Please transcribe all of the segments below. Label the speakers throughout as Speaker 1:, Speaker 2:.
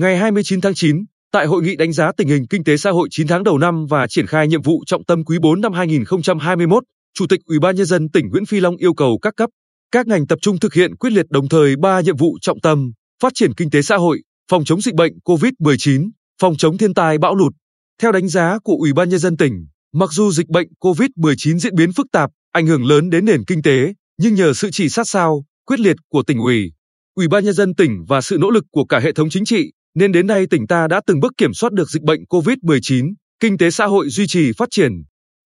Speaker 1: Ngày 29 tháng 9, tại hội nghị đánh giá tình hình kinh tế xã hội 9 tháng đầu năm và triển khai nhiệm vụ trọng tâm quý 4 năm 2021, Chủ tịch Ủy ban nhân dân tỉnh Nguyễn Phi Long yêu cầu các cấp, các ngành tập trung thực hiện quyết liệt đồng thời ba nhiệm vụ trọng tâm: phát triển kinh tế xã hội, phòng chống dịch bệnh COVID-19, phòng chống thiên tai bão lụt. Theo đánh giá của Ủy ban nhân dân tỉnh, mặc dù dịch bệnh COVID-19 diễn biến phức tạp, ảnh hưởng lớn đến nền kinh tế, nhưng nhờ sự chỉ sát sao, quyết liệt của tỉnh ủy, Ủy ban nhân dân tỉnh và sự nỗ lực của cả hệ thống chính trị, nên đến nay tỉnh ta đã từng bước kiểm soát được dịch bệnh COVID-19, kinh tế xã hội duy trì phát triển.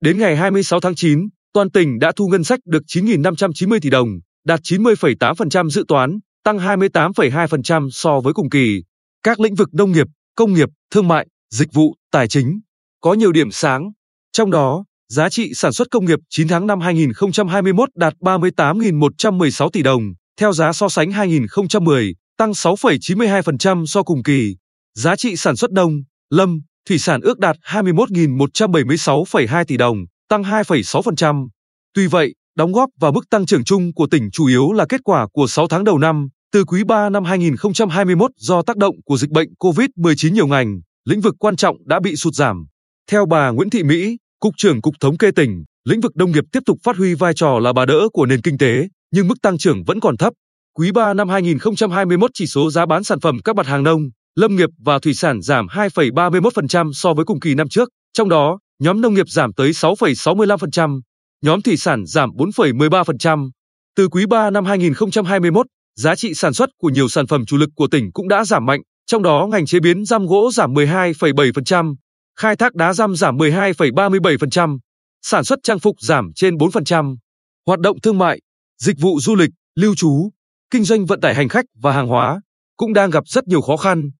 Speaker 1: Đến ngày 26 tháng 9, toàn tỉnh đã thu ngân sách được 9.590 tỷ đồng, đạt 90,8% dự toán, tăng 28,2% so với cùng kỳ. Các lĩnh vực nông nghiệp, công nghiệp, thương mại, dịch vụ, tài chính có nhiều điểm sáng. Trong đó, giá trị sản xuất công nghiệp 9 tháng năm 2021 đạt 38.116 tỷ đồng, theo giá so sánh 2010, tăng 6,92% so cùng kỳ. Giá trị sản xuất nông, lâm, thủy sản ước đạt 21.176,2 tỷ đồng, tăng 2,6%. Tuy vậy, đóng góp vào mức tăng trưởng chung của tỉnh chủ yếu là kết quả của 6 tháng đầu năm, từ quý 3 năm 2021 do tác động của dịch bệnh COVID-19 nhiều ngành, lĩnh vực quan trọng đã bị sụt giảm. Theo bà Nguyễn Thị Mỹ, Cục trưởng Cục Thống kê tỉnh, lĩnh vực nông nghiệp tiếp tục phát huy vai trò là bà đỡ của nền kinh tế, nhưng mức tăng trưởng vẫn còn thấp. Quý 3 năm 2021 chỉ số giá bán sản phẩm các mặt hàng nông, lâm nghiệp và thủy sản giảm 2,31% so với cùng kỳ năm trước, trong đó, nhóm nông nghiệp giảm tới 6,65%, nhóm thủy sản giảm 4,13%. Từ quý 3 năm 2021, giá trị sản xuất của nhiều sản phẩm chủ lực của tỉnh cũng đã giảm mạnh, trong đó ngành chế biến răm gỗ giảm 12,7%, khai thác đá răm giảm 12,37%, sản xuất trang phục giảm trên 4%. Hoạt động thương mại, dịch vụ du lịch, lưu trú, kinh doanh vận tải hành khách và hàng hóa cũng đang gặp rất nhiều khó khăn.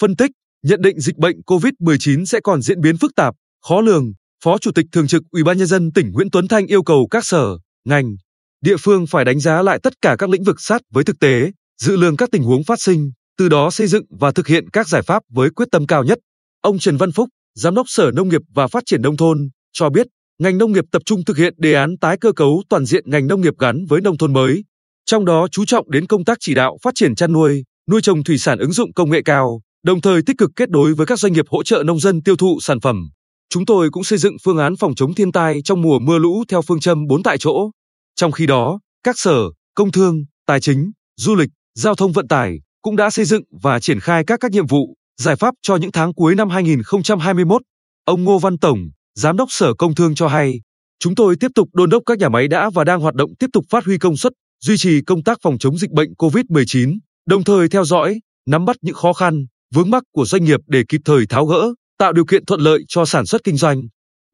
Speaker 1: Phân tích, nhận định dịch bệnh COVID-19 sẽ còn diễn biến phức tạp, khó lường, Phó Chủ tịch Thường trực Ủy ban nhân dân tỉnh Nguyễn Tuấn Thanh yêu cầu các sở, ngành, địa phương phải đánh giá lại tất cả các lĩnh vực sát với thực tế, dự lường các tình huống phát sinh, từ đó xây dựng và thực hiện các giải pháp với quyết tâm cao nhất. Ông Trần Văn Phúc, Giám đốc Sở Nông nghiệp và Phát triển nông thôn cho biết, ngành nông nghiệp tập trung thực hiện đề án tái cơ cấu toàn diện ngành nông nghiệp gắn với nông thôn mới, trong đó chú trọng đến công tác chỉ đạo phát triển chăn nuôi, nuôi trồng thủy sản ứng dụng công nghệ cao, đồng thời tích cực kết nối với các doanh nghiệp hỗ trợ nông dân tiêu thụ sản phẩm. Chúng tôi cũng xây dựng phương án phòng chống thiên tai trong mùa mưa lũ theo phương châm 4 tại chỗ. Trong khi đó, các sở, công thương, tài chính, du lịch, giao thông vận tải cũng đã xây dựng và triển khai các các nhiệm vụ, giải pháp cho những tháng cuối năm 2021. Ông Ngô Văn Tổng, Giám đốc Sở Công Thương cho hay, chúng tôi tiếp tục đôn đốc các nhà máy đã và đang hoạt động tiếp tục phát huy công suất, duy trì công tác phòng chống dịch bệnh COVID-19, đồng thời theo dõi, nắm bắt những khó khăn, vướng mắc của doanh nghiệp để kịp thời tháo gỡ, tạo điều kiện thuận lợi cho sản xuất kinh doanh.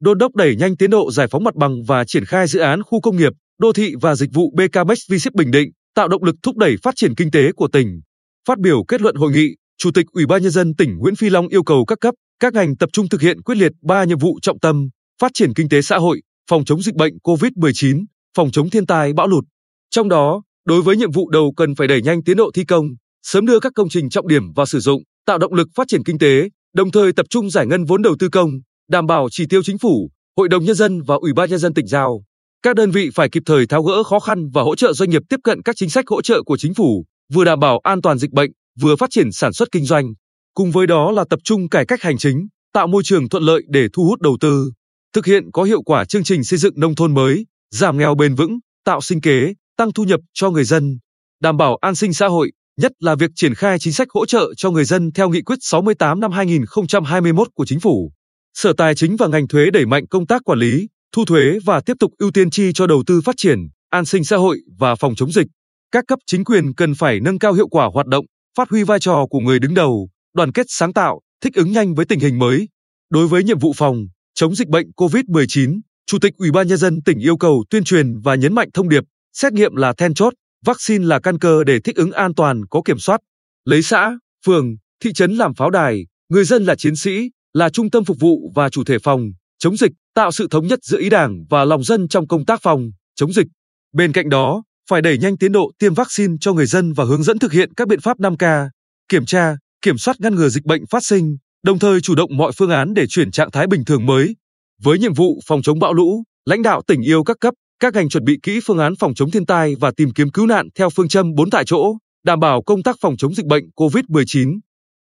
Speaker 1: Đôn đốc đẩy nhanh tiến độ giải phóng mặt bằng và triển khai dự án khu công nghiệp, đô thị và dịch vụ BKMX V-Ship Bình Định, tạo động lực thúc đẩy phát triển kinh tế của tỉnh. Phát biểu kết luận hội nghị, Chủ tịch Ủy ban nhân dân tỉnh Nguyễn Phi Long yêu cầu các cấp, các ngành tập trung thực hiện quyết liệt ba nhiệm vụ trọng tâm: phát triển kinh tế xã hội, phòng chống dịch bệnh COVID-19, phòng chống thiên tai bão lụt. Trong đó, đối với nhiệm vụ đầu cần phải đẩy nhanh tiến độ thi công, sớm đưa các công trình trọng điểm vào sử dụng, tạo động lực phát triển kinh tế, đồng thời tập trung giải ngân vốn đầu tư công, đảm bảo chỉ tiêu chính phủ, Hội đồng nhân dân và Ủy ban nhân dân tỉnh giao. Các đơn vị phải kịp thời tháo gỡ khó khăn và hỗ trợ doanh nghiệp tiếp cận các chính sách hỗ trợ của chính phủ, vừa đảm bảo an toàn dịch bệnh, vừa phát triển sản xuất kinh doanh. Cùng với đó là tập trung cải cách hành chính, tạo môi trường thuận lợi để thu hút đầu tư, thực hiện có hiệu quả chương trình xây dựng nông thôn mới, giảm nghèo bền vững, tạo sinh kế, tăng thu nhập cho người dân, đảm bảo an sinh xã hội, nhất là việc triển khai chính sách hỗ trợ cho người dân theo nghị quyết 68 năm 2021 của chính phủ. Sở Tài chính và ngành thuế đẩy mạnh công tác quản lý, thu thuế và tiếp tục ưu tiên chi cho đầu tư phát triển, an sinh xã hội và phòng chống dịch. Các cấp chính quyền cần phải nâng cao hiệu quả hoạt động, phát huy vai trò của người đứng đầu, đoàn kết sáng tạo, thích ứng nhanh với tình hình mới. Đối với nhiệm vụ phòng chống dịch bệnh COVID-19, Chủ tịch Ủy ban nhân dân tỉnh yêu cầu tuyên truyền và nhấn mạnh thông điệp, xét nghiệm là then chốt, vaccine là căn cơ để thích ứng an toàn có kiểm soát. Lấy xã, phường, thị trấn làm pháo đài, người dân là chiến sĩ, là trung tâm phục vụ và chủ thể phòng chống dịch, tạo sự thống nhất giữa ý đảng và lòng dân trong công tác phòng chống dịch. Bên cạnh đó, phải đẩy nhanh tiến độ tiêm vaccine cho người dân và hướng dẫn thực hiện các biện pháp 5K, kiểm tra, kiểm soát ngăn ngừa dịch bệnh phát sinh, đồng thời chủ động mọi phương án để chuyển trạng thái bình thường mới. Với nhiệm vụ phòng chống bão lũ, lãnh đạo tỉnh yêu các cấp, các ngành chuẩn bị kỹ phương án phòng chống thiên tai và tìm kiếm cứu nạn theo phương châm 4 tại chỗ, đảm bảo công tác phòng chống dịch bệnh COVID-19.